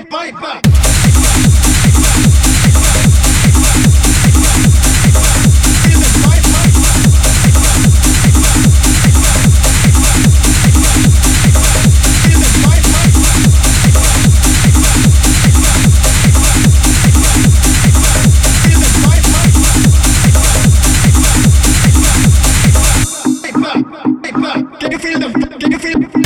pipe, pipe. Can you feel the? Can you feel?